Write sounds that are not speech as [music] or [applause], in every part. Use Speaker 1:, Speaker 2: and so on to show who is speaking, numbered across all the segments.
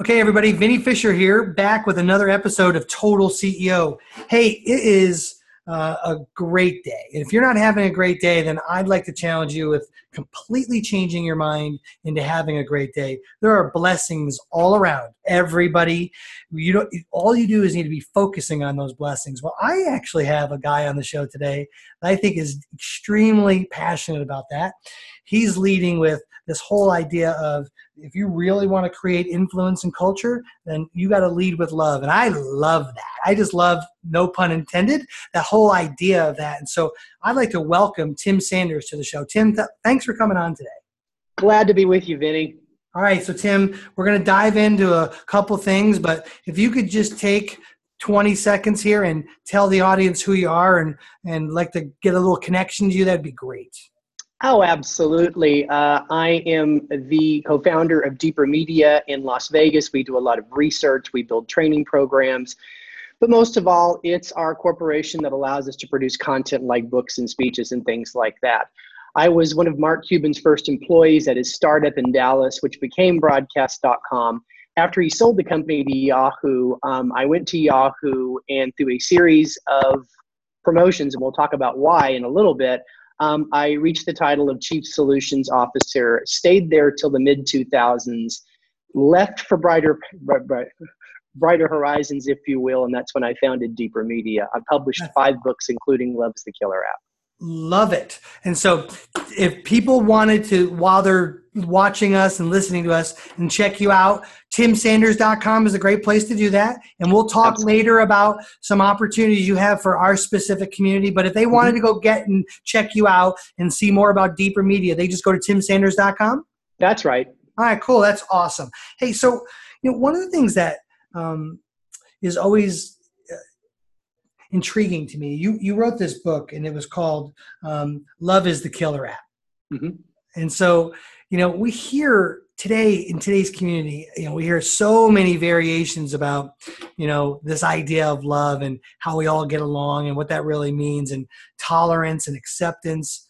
Speaker 1: Okay, everybody, Vinny Fisher here, back with another episode of Total CEO. Hey, it is uh, a great day. And if you're not having a great day, then I'd like to challenge you with completely changing your mind into having a great day. There are blessings all around everybody. You don't, all you do is need to be focusing on those blessings. Well, I actually have a guy on the show today that I think is extremely passionate about that. He's leading with this whole idea of if you really want to create influence and culture, then you got to lead with love. And I love that. I just love, no pun intended, that whole idea of that. And so I'd like to welcome Tim Sanders to the show. Tim, th- thanks for coming on today.
Speaker 2: Glad to be with you, Vinny.
Speaker 1: All right, so Tim, we're going to dive into a couple things, but if you could just take 20 seconds here and tell the audience who you are and and like to get a little connection to you, that'd be great.
Speaker 2: Oh, absolutely. Uh, I am the co founder of Deeper Media in Las Vegas. We do a lot of research, we build training programs. But most of all, it's our corporation that allows us to produce content like books and speeches and things like that. I was one of Mark Cuban's first employees at his startup in Dallas, which became broadcast.com. After he sold the company to Yahoo, um, I went to Yahoo and through a series of promotions, and we'll talk about why in a little bit, um, I reached the title of Chief Solutions Officer, stayed there till the mid 2000s, left for brighter, brighter horizons, if you will, and that's when I founded Deeper Media. I published five books, including Love's the Killer app.
Speaker 1: Love it. And so, if people wanted to, while they're watching us and listening to us, and check you out, timsanders.com is a great place to do that. And we'll talk Absolutely. later about some opportunities you have for our specific community. But if they wanted mm-hmm. to go get and check you out and see more about Deeper Media, they just go to timsanders.com?
Speaker 2: That's right.
Speaker 1: All right, cool. That's awesome. Hey, so, you know, one of the things that um, is always intriguing to me. You you wrote this book, and it was called um, "Love Is the Killer App." Mm-hmm. And so, you know, we hear today in today's community, you know, we hear so many variations about, you know, this idea of love and how we all get along and what that really means, and tolerance and acceptance.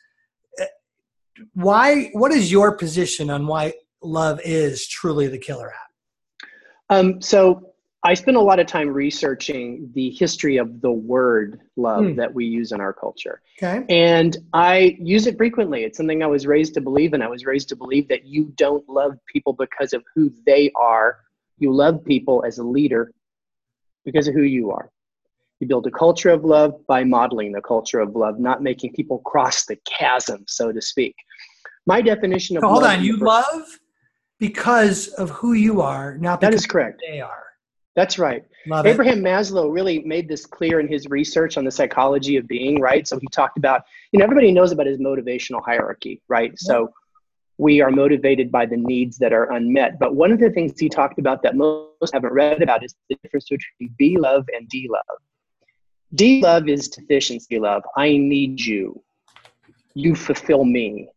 Speaker 1: Eh, why? What is your position on why love is truly the killer app?
Speaker 2: Um, so I spend a lot of time researching the history of the word love mm. that we use in our culture. Okay. And I use it frequently. It's something I was raised to believe in. I was raised to believe that you don't love people because of who they are. You love people as a leader because of who you are. You build a culture of love by modeling the culture of love, not making people cross the chasm, so to speak. My definition of
Speaker 1: so hold on, you love because of who you are, not because
Speaker 2: that is correct.
Speaker 1: they are.
Speaker 2: That's right. Love Abraham it. Maslow really made this clear in his research on the psychology of being, right? So he talked about, you know, everybody knows about his motivational hierarchy, right? Yeah. So we are motivated by the needs that are unmet. But one of the things he talked about that most haven't read about is the difference between B love and D love. D love is deficiency love. I need you. You fulfill me.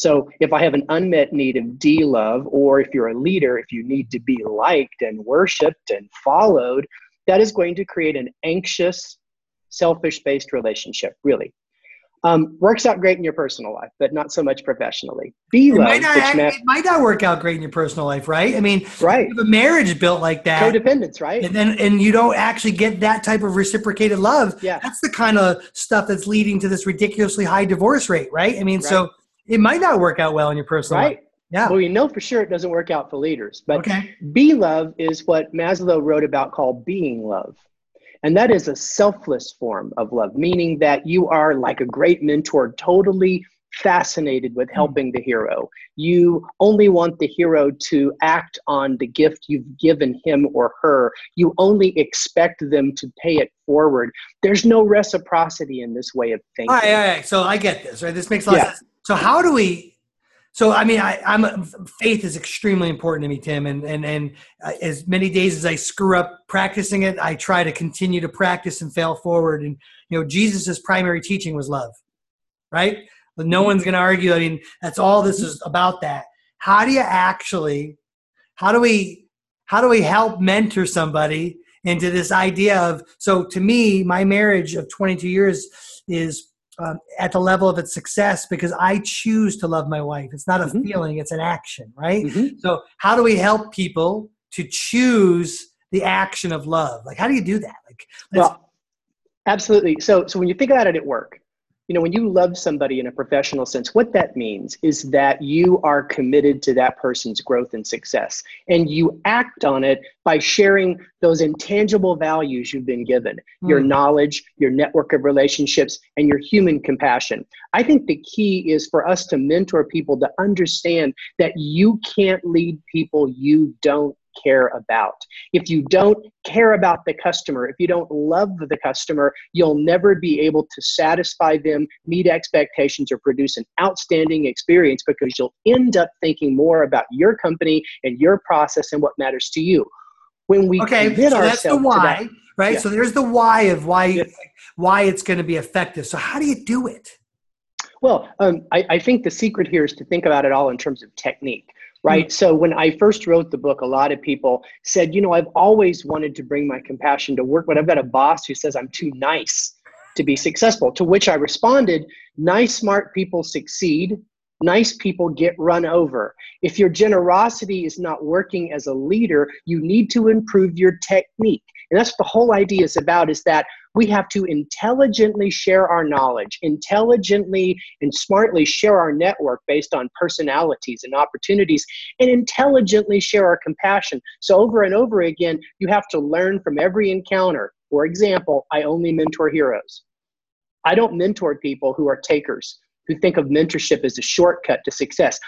Speaker 2: So if I have an unmet need of D love, or if you're a leader, if you need to be liked and worshiped and followed, that is going to create an anxious, selfish based relationship, really. Um, works out great in your personal life, but not so much professionally.
Speaker 1: B love, it, it might not work out great in your personal life, right? I mean,
Speaker 2: right.
Speaker 1: a marriage built like that,
Speaker 2: codependence, right?
Speaker 1: And then and you don't actually get that type of reciprocated love.
Speaker 2: Yeah,
Speaker 1: that's the kind of stuff that's leading to this ridiculously high divorce rate, right? I mean, right. so it might not work out well in your personal
Speaker 2: right?
Speaker 1: life.
Speaker 2: Yeah. Well, we know for sure it doesn't work out for leaders. But okay. B love is what Maslow wrote about called being love. And that is a selfless form of love, meaning that you are like a great mentor, totally fascinated with hmm. helping the hero. You only want the hero to act on the gift you've given him or her. You only expect them to pay it forward. There's no reciprocity in this way of thinking.
Speaker 1: All right, all right. So I get this, right? This makes a lot yeah. of sense. So how do we? So I mean, I, I'm faith is extremely important to me, Tim, and and and uh, as many days as I screw up practicing it, I try to continue to practice and fail forward. And you know, Jesus's primary teaching was love, right? But no one's going to argue. I mean, that's all this is about. That. How do you actually? How do we? How do we help mentor somebody into this idea of? So to me, my marriage of 22 years is um, at the level of its success because I choose to love my wife. It's not a mm-hmm. feeling, it's an action, right? Mm-hmm. So, how do we help people to choose the action of love? Like, how do you do that? Like,
Speaker 2: well, absolutely. So, so when you think about it at work, you know, when you love somebody in a professional sense, what that means is that you are committed to that person's growth and success. And you act on it by sharing those intangible values you've been given mm. your knowledge, your network of relationships, and your human compassion. I think the key is for us to mentor people to understand that you can't lead people you don't care about. If you don't care about the customer, if you don't love the customer, you'll never be able to satisfy them, meet expectations, or produce an outstanding experience because you'll end up thinking more about your company and your process and what matters to you. When we
Speaker 1: okay, so that's the why, that, right? Yeah. So there's the why of why why it's going to be effective. So how do you do it?
Speaker 2: Well, um, I, I think the secret here is to think about it all in terms of technique right? Mm-hmm. So when I first wrote the book, a lot of people said, you know, I've always wanted to bring my compassion to work, but I've got a boss who says I'm too nice to be successful. To which I responded, nice, smart people succeed. Nice people get run over. If your generosity is not working as a leader, you need to improve your technique. And that's the whole idea is about is that we have to intelligently share our knowledge, intelligently and smartly share our network based on personalities and opportunities, and intelligently share our compassion. So, over and over again, you have to learn from every encounter. For example, I only mentor heroes. I don't mentor people who are takers, who think of mentorship as a shortcut to success.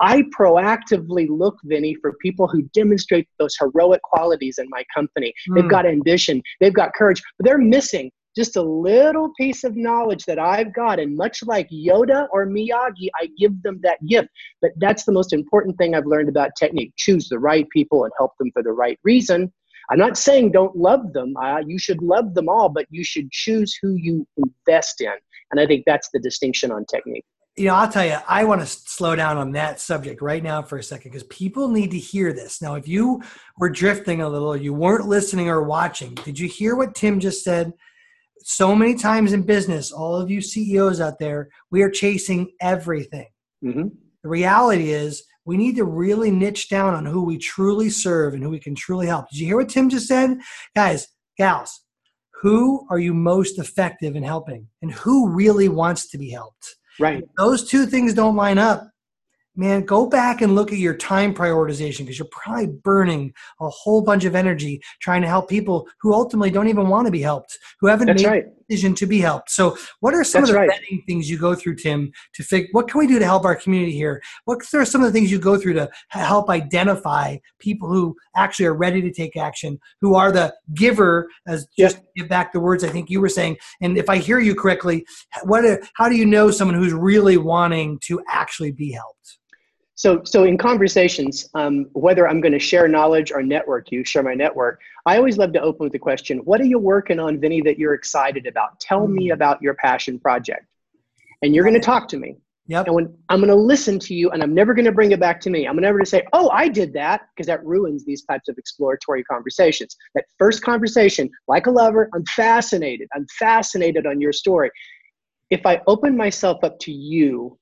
Speaker 2: I proactively look, Vinny, for people who demonstrate those heroic qualities in my company. Mm. They've hmm. got ambition, they've got courage, but they're missing just a little piece of knowledge that I've got. And much like Yoda or Miyagi, I give them that gift. But that's the most important thing I've learned about technique choose the right people and help them for the right reason. I'm not saying don't love them. Uh, you should love them all, but you should choose who you invest in. And I think that's the distinction on technique
Speaker 1: you know, I'll tell you, I want to slow down on that subject right now for a second because people need to hear this. Now, if you were drifting a little, you weren't listening or watching, did you hear what Tim just said? So many times in business, all of you CEOs out there, we are chasing everything. Mm-hmm. The reality is, we need to really niche down on who we truly serve and who we can truly help. Did you hear what Tim just said? Guys, gals, who are you most effective in helping and who really wants to be helped?
Speaker 2: Right. If
Speaker 1: those two things don't line up man, go back and look at your time prioritization because you're probably burning a whole bunch of energy trying to help people who ultimately don't even want to be helped, who haven't That's made right. Decision to be helped. So, what are some That's of the right. vetting things you go through, Tim, to figure what can we do to help our community here? What are some of the things you go through to help identify people who actually are ready to take action, who are the giver, as just give back the words I think you were saying. And if I hear you correctly, what how do you know someone who's really wanting to actually be helped?
Speaker 2: So, so in conversations, um, whether I'm going to share knowledge or network you, share my network, I always love to open with the question, what are you working on, Vinny, that you're excited about? Tell me hmm. about your passion project. And you're going to talk to me.
Speaker 1: Yep.
Speaker 2: And when I'm going to listen to you and I'm never going to bring it back to me. I'm never going to say, oh, I did that, because that ruins these types of exploratory conversations. That first conversation, like a lover, I'm fascinated. I'm fascinated on your story. If I open myself up to you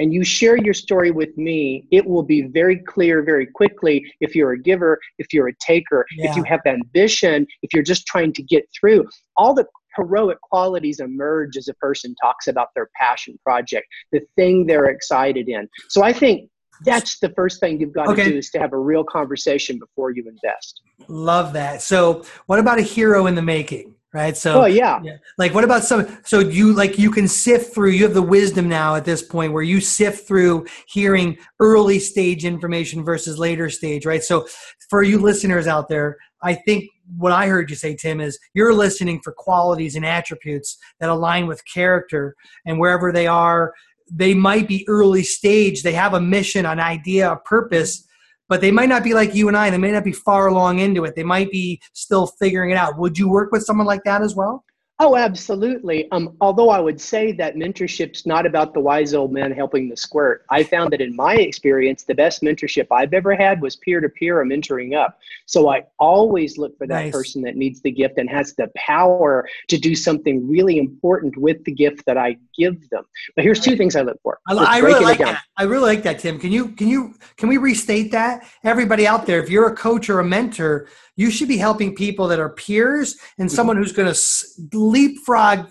Speaker 2: and you share your story with me, it will be very clear very quickly if you're a giver, if you're a taker, yeah. if you have ambition, if you're just trying to get through. All the heroic qualities emerge as a person talks about their passion project, the thing they're excited in. So I think that's the first thing you've got okay. to do is to have a real conversation before you invest.
Speaker 1: Love that. So, what about a hero in the making? Right so
Speaker 2: oh yeah.
Speaker 1: yeah. like what about some so you like you can sift through you have the wisdom now at this point where you sift through hearing early stage information versus later stage right so for you listeners out there i think what i heard you say tim is you're listening for qualities and attributes that align with character and wherever they are they might be early stage they have a mission an idea a purpose but they might not be like you and I. They may not be far along into it. They might be still figuring it out. Would you work with someone like that as well?
Speaker 2: Oh, absolutely. Um, although I would say that mentorship's not about the wise old man helping the squirt. I found that in my experience, the best mentorship I've ever had was peer to peer or mentoring up. So I always look for that nice. person that needs the gift and has the power to do something really important with the gift that I give them. But here's two things I look for.
Speaker 1: I, I really like that. I really like that, Tim. Can you can you can we restate that? Everybody out there, if you're a coach or a mentor, you should be helping people that are peers and mm-hmm. someone who's going to leapfrog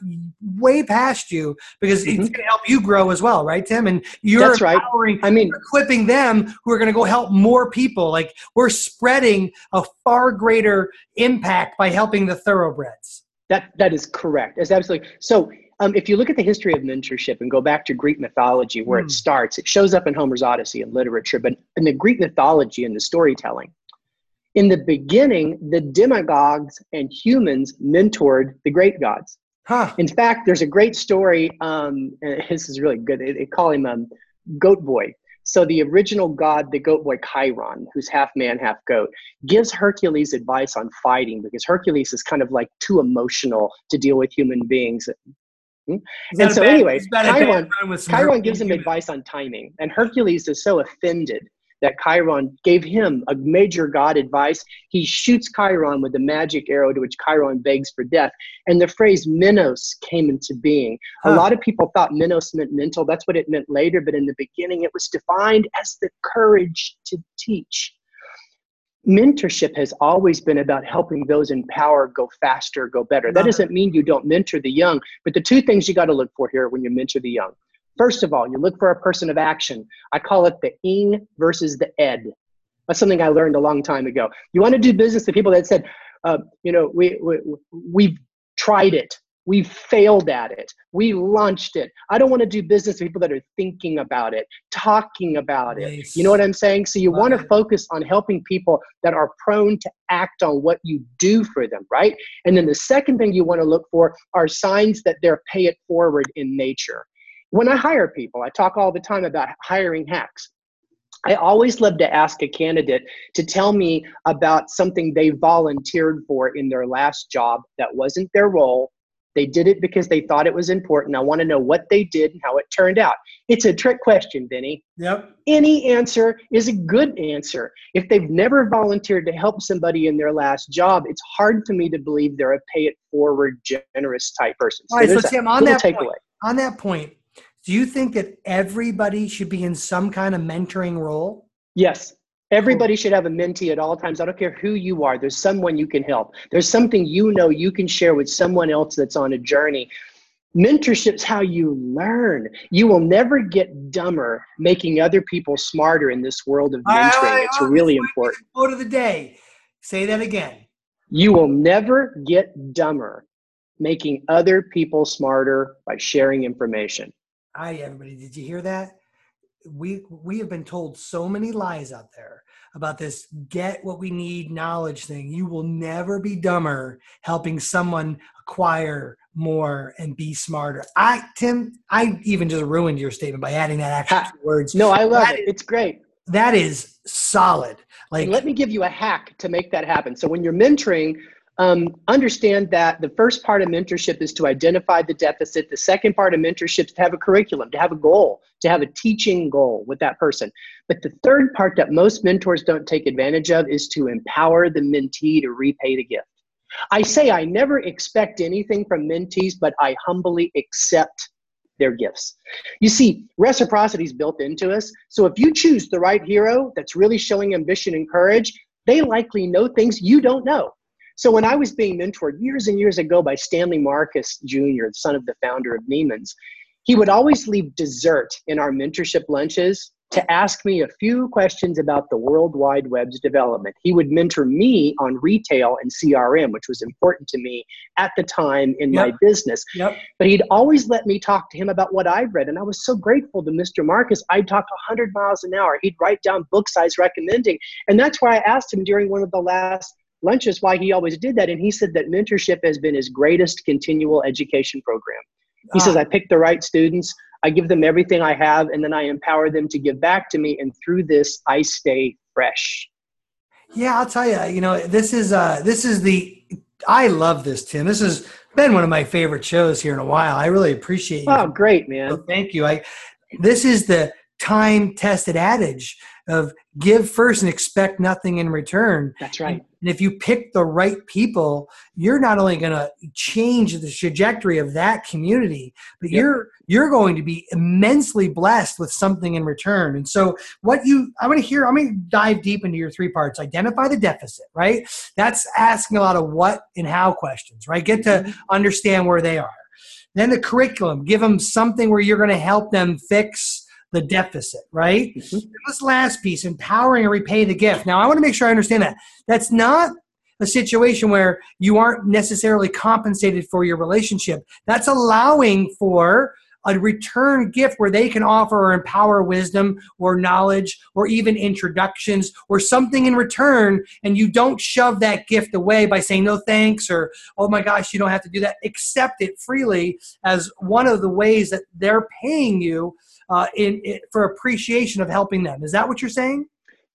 Speaker 1: way past you because mm-hmm. it's going to help you grow as well, right, Tim? And you're
Speaker 2: That's right. I mean,
Speaker 1: equipping them who are going to go help more people. Like we're spreading a far greater impact by helping the thoroughbreds.
Speaker 2: That that is correct. It's absolutely so. Um, if you look at the history of mentorship and go back to Greek mythology, where mm. it hmm. starts, it shows up in Homer's Odyssey and literature. But in the Greek mythology and the storytelling, in the beginning, the demagogues and humans mentored the great gods. Huh. In fact, there's a great story. Um, this is really good. They, they call him um, Goat Boy. So the original god, the goat boy Chiron, who's half man, half goat, gives Hercules advice on fighting because Hercules is kind of like too emotional to deal with human beings. Hmm? And so, bad, anyway, Chiron, Chiron gives him advice on timing, and Hercules is so offended that Chiron gave him a major god advice. He shoots Chiron with the magic arrow to which Chiron begs for death. And the phrase Minos came into being. Huh. A lot of people thought Minos meant mental. That's what it meant later. But in the beginning, it was defined as the courage to teach. Mentorship has always been about helping those in power go faster, go better. That doesn't mean you don't mentor the young, but the two things you got to look for here when you mentor the young First of all, you look for a person of action. I call it the ing versus the ed. That's something I learned a long time ago. You want to do business with people that said, uh, you know, we, we, we've tried it. We've failed at it. We launched it. I don't want to do business with people that are thinking about it, talking about nice. it. You know what I'm saying? So you want to focus on helping people that are prone to act on what you do for them, right? And then the second thing you want to look for are signs that they're pay it forward in nature. When I hire people, I talk all the time about hiring hacks. I always love to ask a candidate to tell me about something they volunteered for in their last job that wasn't their role. They did it because they thought it was important. I want to know what they did and how it turned out. It's a trick question, Vinny.
Speaker 1: Yep.
Speaker 2: Any answer is a good answer. If they've never volunteered to help somebody in their last job, it's hard for me to believe they're a pay it forward, generous type person.
Speaker 1: So all right, so Tim, on that, point, on that point, do you think that everybody should be in some kind of mentoring role?
Speaker 2: Yes. Everybody should have a mentee at all times. I don't care who you are. There's someone you can help. There's something you know you can share with someone else that's on a journey. Mentorship's how you learn. You will never get dumber making other people smarter in this world of mentoring. it's really important.
Speaker 1: Quote of the day. Say that again.
Speaker 2: You will never get dumber making other people smarter by sharing information.
Speaker 1: Hi, everybody. Did you hear that? We we have been told so many lies out there about this get what we need knowledge thing. You will never be dumber helping someone acquire more and be smarter. I Tim, I even just ruined your statement by adding that extra words.
Speaker 2: No, I love that it. Is, it's great.
Speaker 1: That is solid. Like
Speaker 2: and let me give you a hack to make that happen. So when you're mentoring, um, understand that the first part of mentorship is to identify the deficit. The second part of mentorship is to have a curriculum, to have a goal, to have a teaching goal with that person. But the third part that most mentors don't take advantage of is to empower the mentee to repay the gift. I say I never expect anything from mentees, but I humbly accept their gifts. You see, reciprocity is built into us. So if you choose the right hero that's really showing ambition and courage, they likely know things you don't know. So when I was being mentored years and years ago by Stanley Marcus Jr., the son of the founder of Neiman's, he would always leave dessert in our mentorship lunches to ask me a few questions about the World Wide Web's development. He would mentor me on retail and CRM, which was important to me at the time in yep. my business.
Speaker 1: Yep.
Speaker 2: But he'd always let me talk to him about what I've read. And I was so grateful to Mr. Marcus. I'd talk 100 miles an hour. He'd write down books I was recommending. And that's why I asked him during one of the last lunch is why he always did that. And he said that mentorship has been his greatest continual education program. He says, ah. I pick the right students, I give them everything I have, and then I empower them to give back to me. And through this, I stay fresh.
Speaker 1: Yeah, I'll tell you, you know, this is uh this is the I love this, Tim. This has been one of my favorite shows here in a while. I really appreciate you.
Speaker 2: Oh, great, man.
Speaker 1: So thank you. I this is the time tested adage of give first and expect nothing in return.
Speaker 2: That's right.
Speaker 1: And if you pick the right people, you're not only going to change the trajectory of that community, but yep. you're you're going to be immensely blessed with something in return. And so what you I'm going to hear I'm going to dive deep into your three parts. Identify the deficit, right? That's asking a lot of what and how questions, right? Get to mm-hmm. understand where they are. Then the curriculum, give them something where you're going to help them fix the deficit, right? Mm-hmm. This last piece, empowering and repay the gift. Now, I want to make sure I understand that. That's not a situation where you aren't necessarily compensated for your relationship. That's allowing for a return gift where they can offer or empower wisdom or knowledge or even introductions or something in return and you don't shove that gift away by saying no thanks or oh my gosh you don't have to do that accept it freely as one of the ways that they're paying you uh, in, in, for appreciation of helping them. Is that what you're saying?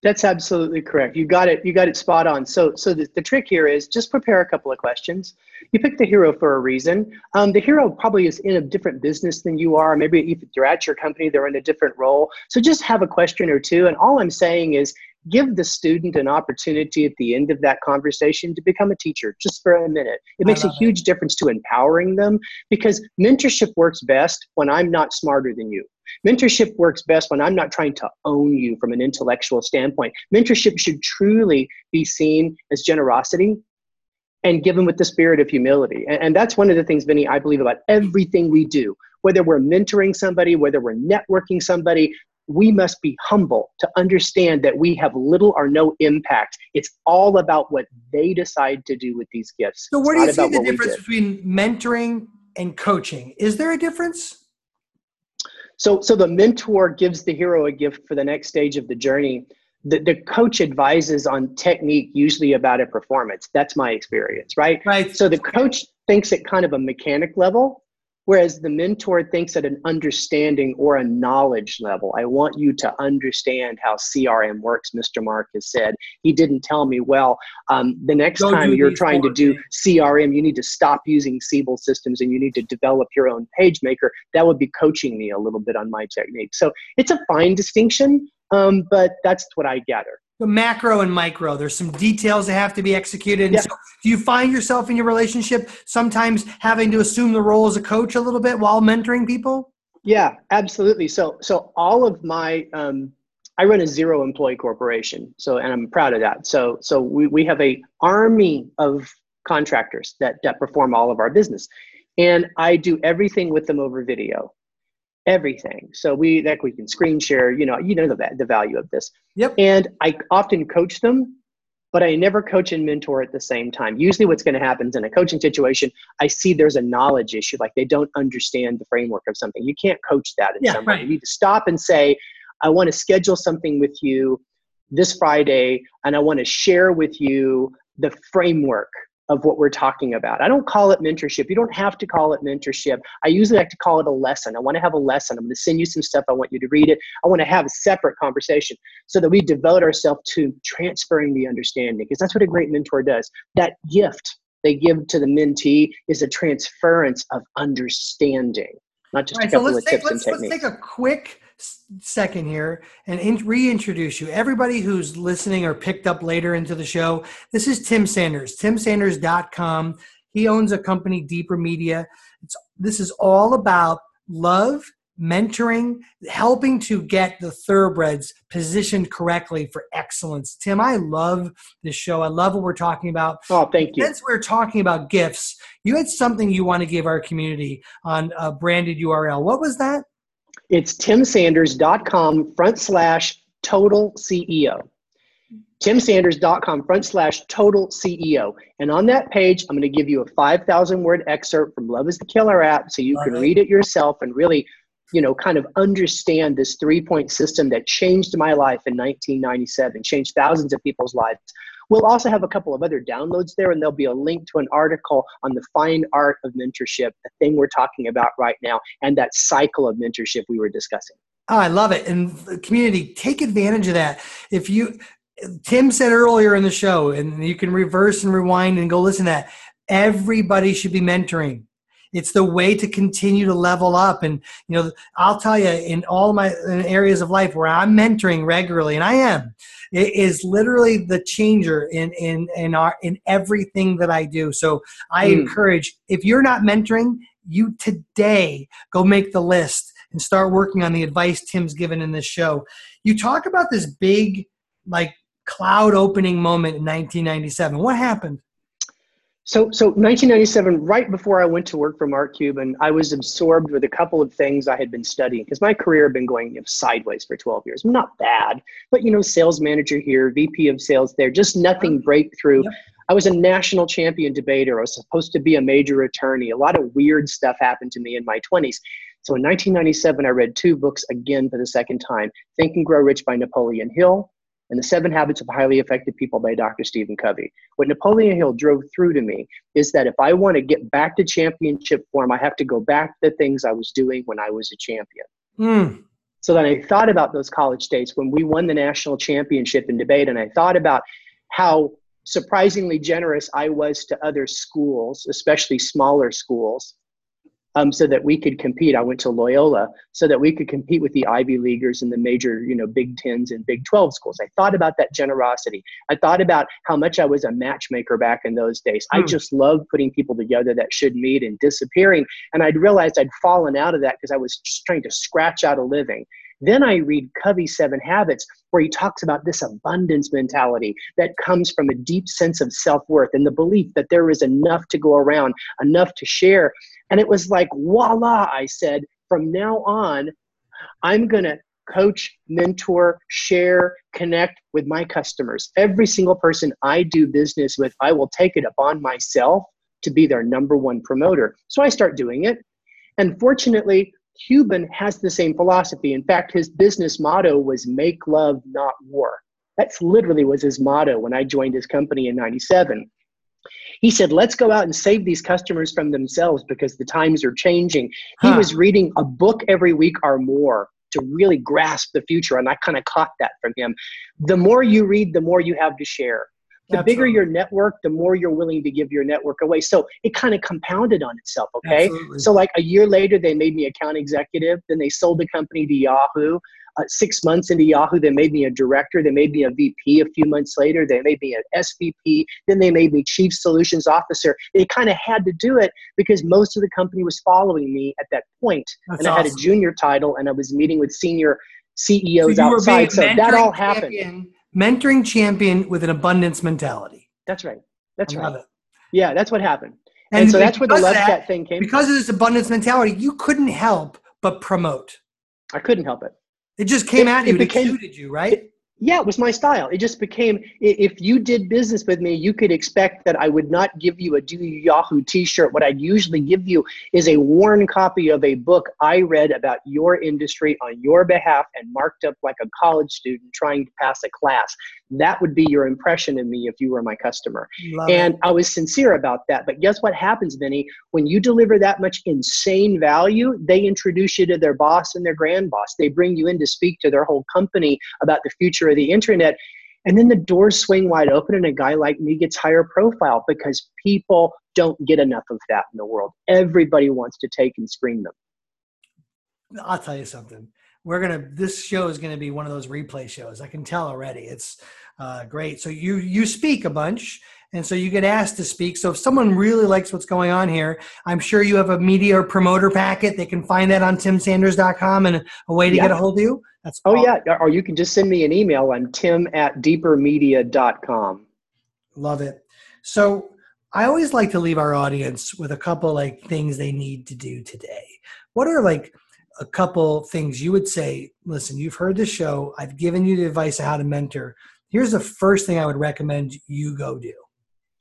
Speaker 2: That's absolutely correct. You got it. You got it spot on. So, so the, the trick here is just prepare a couple of questions. You pick the hero for a reason. Um, the hero probably is in a different business than you are. Maybe if they're at your company, they're in a different role. So, just have a question or two. And all I'm saying is, give the student an opportunity at the end of that conversation to become a teacher just for a minute. It makes a huge it. difference to empowering them because mentorship works best when I'm not smarter than you. Mentorship works best when I'm not trying to own you from an intellectual standpoint. Mentorship should truly be seen as generosity and given with the spirit of humility. And, and, that's one of the things, Vinny, I believe about everything we do. Whether we're mentoring somebody, whether we're networking somebody, we must be humble to understand that we have little or no impact. It's all about what they decide to do with these gifts.
Speaker 1: So, where do you see the difference between mentoring and coaching? Is there a difference?
Speaker 2: So, so the mentor gives the hero a gift for the next stage of the journey. The, the coach advises on technique, usually about a performance. That's my experience, right?
Speaker 1: Right.
Speaker 2: So the coach thinks at kind of a mechanic level, Whereas the mentor thinks at an understanding or a knowledge level. I want you to understand how CRM works, Mr. Marcus said. He didn't tell me, well, um, the next Don't time you're trying to do CRM, you need to stop using Siebel systems and you need to develop your own page maker. That would be coaching me a little bit on my technique. So it's a fine distinction, um, but that's what I gather
Speaker 1: the macro and micro. There's some details that have to be executed. Yeah. So do you find yourself in your relationship sometimes having to assume the role as a coach a little bit while mentoring people?
Speaker 2: Yeah, absolutely. So, so all of my, um, I run a zero employee corporation. So, and I'm proud of that. So, so we, we have a army of contractors that, that perform all of our business. And I do everything with them over video everything. So we like we can screen share. You know, you know the the value of this.
Speaker 1: Yep.
Speaker 2: And I often coach them, but I never coach and mentor at the same time. Usually, what's going to happen is in a coaching situation, I see there's a knowledge issue, like they don't understand the framework of something. You can't coach that in yeah, some way. Right. You need to stop and say, I want to schedule something with you this Friday, and I want to share with you the framework of what we're talking about. I don't call it mentorship. You don't have to call it mentorship. I usually like to call it a lesson. I want to have a lesson. I'm going to send you some stuff. I want you to read it. I want to have a separate conversation so that we devote ourselves to transferring the understanding because that's what a great mentor does. That gift they give to the mentee is a transference of understanding, not just right, a couple so of take, tips
Speaker 1: let's,
Speaker 2: and techniques.
Speaker 1: Let's take a quick second here and in, reintroduce you. Everybody who's listening or picked up later into the show, this is Tim Sanders, timsanders.com. He owns a company, Deeper Media. It's, this is all about love, mentoring, helping to get the thoroughbreds positioned correctly for excellence. Tim, I love this show. I love what we're talking about.
Speaker 2: Oh, thank you.
Speaker 1: Since we're talking about gifts, you had something you want to give our community on a branded URL. What was that?
Speaker 2: It's timsanders.com front slash total CEO. timsanders.com front slash total CEO. And on that page, I'm going to give you a 5,000 word excerpt from Love is the Killer app so you can read it yourself and really you know kind of understand this three point system that changed my life in 1997 changed thousands of people's lives We'll also have a couple of other downloads there, and there'll be a link to an article on the fine art of mentorship, the thing we're talking about right now, and that cycle of mentorship we were discussing.
Speaker 1: Oh, I love it. And the community, take advantage of that. If you, Tim said earlier in the show, and you can reverse and rewind and go listen to that. Everybody should be mentoring. It's the way to continue to level up. And, you know, I'll tell you in all my uh, areas of life where I'm mentoring regularly, and I am, it is literally the changer in, in, in our, in everything that I do. So I mm. encourage, if you're not mentoring, you today go make the list and start working on the advice Tim's given in this show. You talk about this big, like, cloud opening moment in 1997. What happened?
Speaker 2: So, so 1997, right before I went to work for Mark Cuban, I was absorbed with a couple of things I had been studying because my career had been going you know, sideways for 12 years. Not bad, but you know, sales manager here, VP of sales there, just nothing breakthrough. Yep. I was a national champion debater. I was supposed to be a major attorney. A lot of weird stuff happened to me in my 20s. So in 1997, I read two books again for the second time Think and Grow Rich by Napoleon Hill and The Seven Habits of Highly Effective People by Dr. Stephen Covey. What Napoleon Hill drove through to me is that if I want to get back to championship form, I have to go back to the things I was doing when I was a champion.
Speaker 1: Mm.
Speaker 2: So then I thought about those college days when we won the national championship in debate, and I thought about how surprisingly generous I was to other schools, especially smaller schools, um, so that we could compete. I went to Loyola so that we could compete with the Ivy Leaguers and the major, you know, Big Tens and Big 12 schools. I thought about that generosity. I thought about how much I was a matchmaker back in those days. I hmm. just loved putting people together that should meet and disappearing. And I'd realized I'd fallen out of that because I was just trying to scratch out a living. Then I read Covey's Seven Habits, where he talks about this abundance mentality that comes from a deep sense of self worth and the belief that there is enough to go around, enough to share. And it was like, voila, I said, from now on, I'm going to coach, mentor, share, connect with my customers. Every single person I do business with, I will take it upon myself to be their number one promoter. So I start doing it. And fortunately, Cuban has the same philosophy. In fact, his business motto was make love, not war. That's literally was his motto when I joined his company in 97. He said, let's go out and save these customers from themselves because the times are changing. Huh. He was reading a book every week or more to really grasp the future. And I kind of caught that from him. The more you read, the more you have to share the Absolutely. bigger your network, the more you're willing to give your network away. So it kind of compounded on itself. Okay. Absolutely. So like a year later, they made me account executive. Then they sold the company to Yahoo. Uh, six months into Yahoo, they made me a director. They made me a VP a few months later. They made me an SVP. Then they made me chief solutions officer. They kind of had to do it because most of the company was following me at that point. That's and I awesome. had a junior title and I was meeting with senior CEOs so outside. So that all happened. Champion
Speaker 1: mentoring champion with an abundance mentality.
Speaker 2: That's right. That's I right. Yeah, that's what happened. And, and so that's where the love that, thing came
Speaker 1: because
Speaker 2: from.
Speaker 1: of this abundance mentality, you couldn't help but promote.
Speaker 2: I couldn't help it.
Speaker 1: It just came it, at you. It, became, it you, right? It,
Speaker 2: yeah, it was my style. It just became if you did business with me, you could expect that I would not give you a Do Yahoo t-shirt. What I'd usually give you is a worn copy of a book I read about your industry on your behalf and marked up like a college student trying to pass a class. That would be your impression of me if you were my customer. Love and it. I was sincere about that. But guess what happens, Vinny? When you deliver that much insane value, they introduce you to their boss and their grand boss. They bring you in to speak to their whole company about the future of the internet. And then the doors swing wide open, and a guy like me gets higher profile because people don't get enough of that in the world. Everybody wants to take and screen them.
Speaker 1: I'll tell you something. We're gonna. This show is gonna be one of those replay shows. I can tell already. It's uh, great. So you you speak a bunch, and so you get asked to speak. So if someone really likes what's going on here, I'm sure you have a media or promoter packet. They can find that on timsanders.com and a way to yeah. get a hold of you.
Speaker 2: That's oh awesome. yeah, or you can just send me an email. I'm tim at deepermedia.com.
Speaker 1: Love it. So I always like to leave our audience with a couple like things they need to do today. What are like a couple things you would say? Listen, you've heard the show. I've given you the advice of how to mentor. Here's the first thing I would recommend you go do.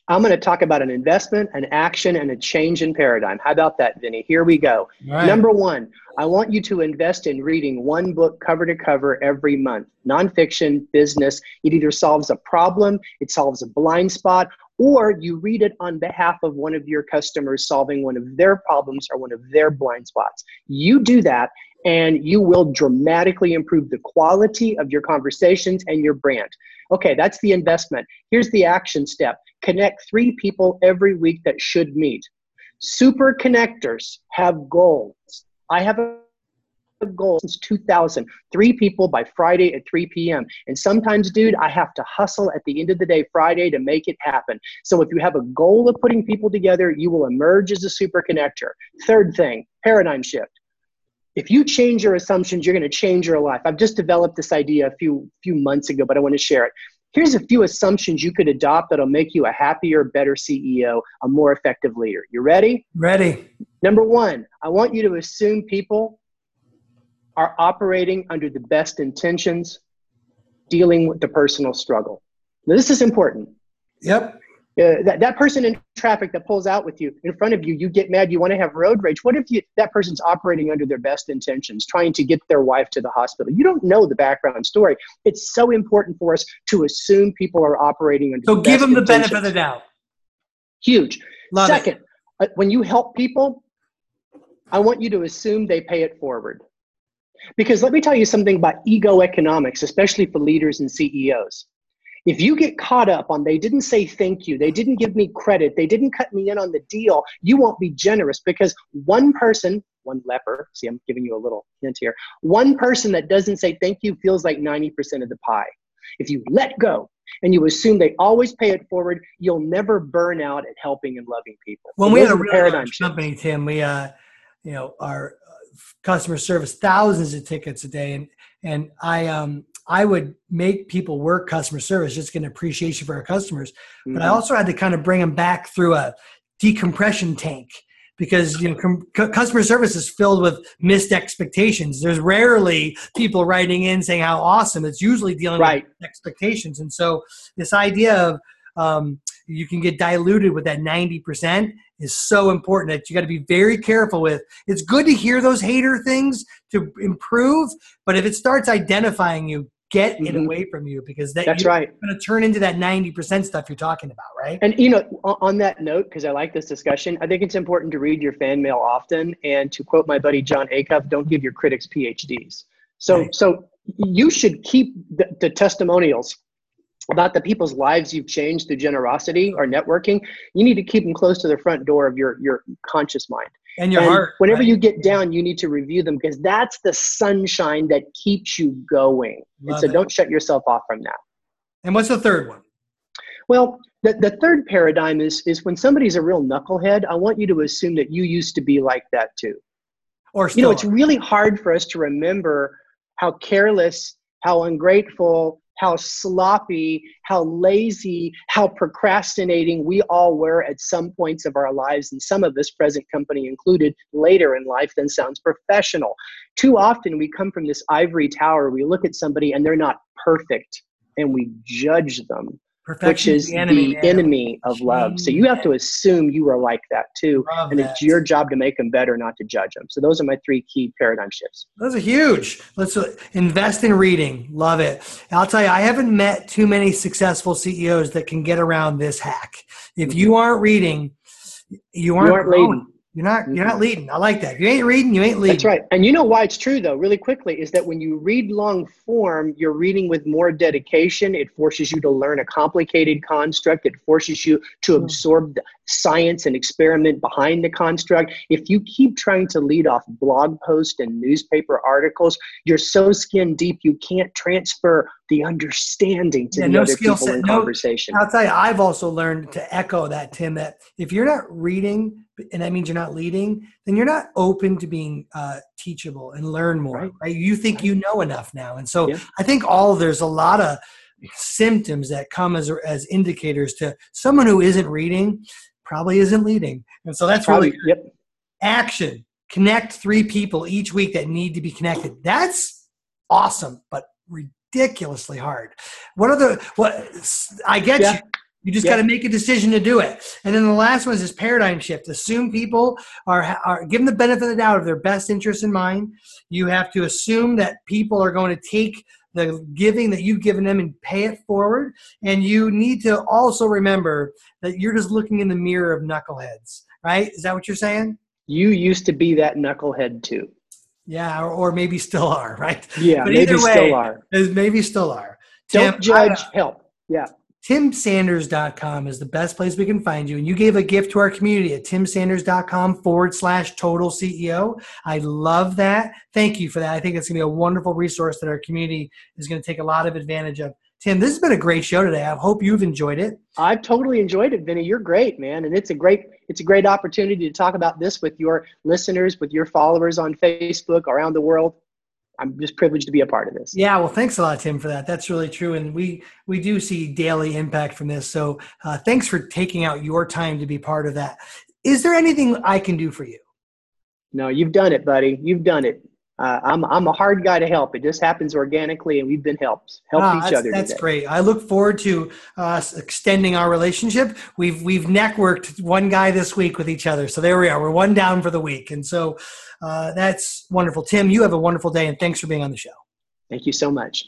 Speaker 2: I'm going to talk about an investment, an action, and a change in paradigm. How about that, Vinny? Here we go. Right. Number one, I want you to invest in reading one book cover to cover every month. Nonfiction, business. It either solves a problem, it solves a blind spot, or you read it on behalf of one of your customers solving one of their problems or one of their blind spots. You do that, and you will dramatically improve the quality of your conversations and your brand. Okay, that's the investment. Here's the action step connect three people every week that should meet. Super connectors have goals. I have a goal since 2000 three people by friday at 3 p.m and sometimes dude i have to hustle at the end of the day friday to make it happen. So if you have a goal of putting people together you will emerge as a super connector. Third thing paradigm shift. If you change your assumptions you're going to change your life. I've just developed this idea a few few months ago but i want to share it here's a few assumptions you could adopt that'll make you a happier better ceo a more effective leader you ready
Speaker 1: Ready.
Speaker 2: Number one, I want you to assume people are operating under the best intentions, dealing with the personal struggle. Now, this is important.
Speaker 1: Yep.
Speaker 2: Uh, that, that person in traffic that pulls out with you in front of you, you get mad, you want to have road rage. What if you, that person's operating under their best intentions, trying to get their wife to the hospital? You don't know the background story. It's so important for us to assume people are operating under
Speaker 1: So
Speaker 2: the
Speaker 1: give them the
Speaker 2: intentions.
Speaker 1: benefit of the doubt.
Speaker 2: Huge.
Speaker 1: Love.
Speaker 2: Second, uh, when you help people, I want you to assume they pay it forward. Because let me tell you something about ego economics, especially for leaders and CEOs. If you get caught up on they didn't say thank you, they didn't give me credit, they didn't cut me in on the deal, you won't be generous because one person, one leper, see, I'm giving you a little hint here, one person that doesn't say thank you feels like 90% of the pie. If you let go and you assume they always pay it forward, you'll never burn out at helping and loving people.
Speaker 1: When we had a really
Speaker 2: paradigm
Speaker 1: large company, Tim, we uh, you know, our uh, customer service thousands of tickets a day, and and I um I would make people work customer service just get an appreciation for our customers, but I
Speaker 2: Mhm.
Speaker 1: also had to kind of bring them back through a decompression tank because you know com- customer service is filled with missed expectations. There's rarely people writing in saying how awesome. It's usually dealing
Speaker 2: Right.
Speaker 1: with expectations, and so this idea of um, you can get diluted with that 90% is so important that you got to be very careful with. It's good to hear those hater things to improve, but if it starts identifying you, get it
Speaker 2: Mhm.
Speaker 1: away from you because that
Speaker 2: That's
Speaker 1: you're
Speaker 2: right.
Speaker 1: going to turn into that 90% stuff you're talking about, right?
Speaker 2: And you know, on on that note, because I like this discussion, I think it's important to read your fan mail often. And to quote my buddy Jon Acuff, don't give your critics PhDs. So,
Speaker 1: Right.
Speaker 2: so you should keep the, the testimonials about the people's lives you've changed through generosity or networking. You need to keep them close to the front door of your your conscious mind.
Speaker 1: And your
Speaker 2: And
Speaker 1: heart.
Speaker 2: Whenever
Speaker 1: right?
Speaker 2: you get down, you need to review them because that's the sunshine that keeps you going. and so
Speaker 1: it.
Speaker 2: don't shut yourself off from that.
Speaker 1: And what's the third one?
Speaker 2: Well, the, the third paradigm is is when somebody's a real knucklehead, I want you to assume that you used to be like that too.
Speaker 1: Or
Speaker 2: You know, it's really hard for us to remember how careless, how ungrateful, how sloppy, how lazy, how procrastinating we all were at some points of our lives, and some of us, present company included, later in life than sounds professional. Too often we come from this ivory tower, we look at somebody and they're not perfect, and we judge them which is
Speaker 1: the enemy,
Speaker 2: the enemy of love. So you have to assume you are like that too.
Speaker 1: Love
Speaker 2: And
Speaker 1: that.
Speaker 2: it's your job to make them better, not to judge them. So those are my three key paradigm shifts.
Speaker 1: Those are huge. Let's uh, invest in reading. Love it. I'll tell you, I haven't met too many successful CEOs that can get around this hack. If you aren't reading, you aren't,
Speaker 2: You aren't leading.
Speaker 1: You're not. You're not leading. I like that. If you ain't reading, you ain't leading.
Speaker 2: That's right. And you know why it's true, though, really quickly, is that when you read long form, you're reading with more dedication. It forces you to learn a complicated construct. It forces you to
Speaker 1: Hmm.
Speaker 2: absorb the science and experiment behind the construct. If you keep trying to lead off blog posts and newspaper articles, you're so skin deep you can't transfer the understanding to
Speaker 1: Yeah,
Speaker 2: the
Speaker 1: no
Speaker 2: other people
Speaker 1: set,
Speaker 2: in
Speaker 1: no-
Speaker 2: conversation.
Speaker 1: I'll tell you, I've also learned to echo that, Tim, that if you're not reading, and that means you're not leading, then you're not open to being uh, teachable and learn more, right.
Speaker 2: Right.
Speaker 1: You think you know enough now. And so
Speaker 2: Yeah.
Speaker 1: I think all there's a lot of symptoms that come as, as indicators to someone who isn't reading probably isn't leading. And so that's
Speaker 2: Probably,
Speaker 1: really
Speaker 2: yep.
Speaker 1: action. Connect three people each week that need to be connected. That's awesome, but ridiculously hard. What are the what I get
Speaker 2: Yeah.
Speaker 1: you. You just
Speaker 2: Yeah.
Speaker 1: got to make a decision to do it. And then the last one is this paradigm shift. Assume people are, are given the benefit of the doubt of their best interest in mind. You have to assume that people are going to take the giving that you've given them and pay it forward. And you need to also remember that you're just looking in the mirror of knuckleheads, right? Is that what you're saying?
Speaker 2: You used to be that knucklehead too.
Speaker 1: Yeah, or, or maybe still are, [laughs] right?
Speaker 2: Yeah,
Speaker 1: But
Speaker 2: maybe
Speaker 1: either way,
Speaker 2: still are.
Speaker 1: Maybe still are. Tim,
Speaker 2: Don't judge,
Speaker 1: I-
Speaker 2: help. Yeah.
Speaker 1: timsanders.com is the best place we can find you. And you gave a gift to our community at timsanders.com forward slash total CEO. I love that. Thank you for that. I think it's going to be a wonderful resource that our community is going to take a lot of advantage of. Tim, this has been a great show today. I hope you've enjoyed it.
Speaker 2: I've totally enjoyed it, Vinny. You're great, man, and it's a great it's a great opportunity to talk about this with your listeners, with your followers on Facebook around the world. I'm just privileged to be a part of this.
Speaker 1: Yeah, well, thanks a lot, Tim, for that. That's really true, and we we do see daily impact from this. So, uh, thanks for taking out your time to be part of that. Is there anything I can do for you?
Speaker 2: No, you've done it, buddy. You've done it. Uh, I'm I'm a hard guy to help. It just happens organically, and we've been helped helped ah,
Speaker 1: each
Speaker 2: that's,
Speaker 1: other. That's today. great. I look forward to us extending our relationship. We've we've networked one guy this week with each other, so there we are. We're one down for the week, and so uh, that's wonderful. Tim, you have a wonderful day, and thanks for being on the show.
Speaker 2: Thank you so much.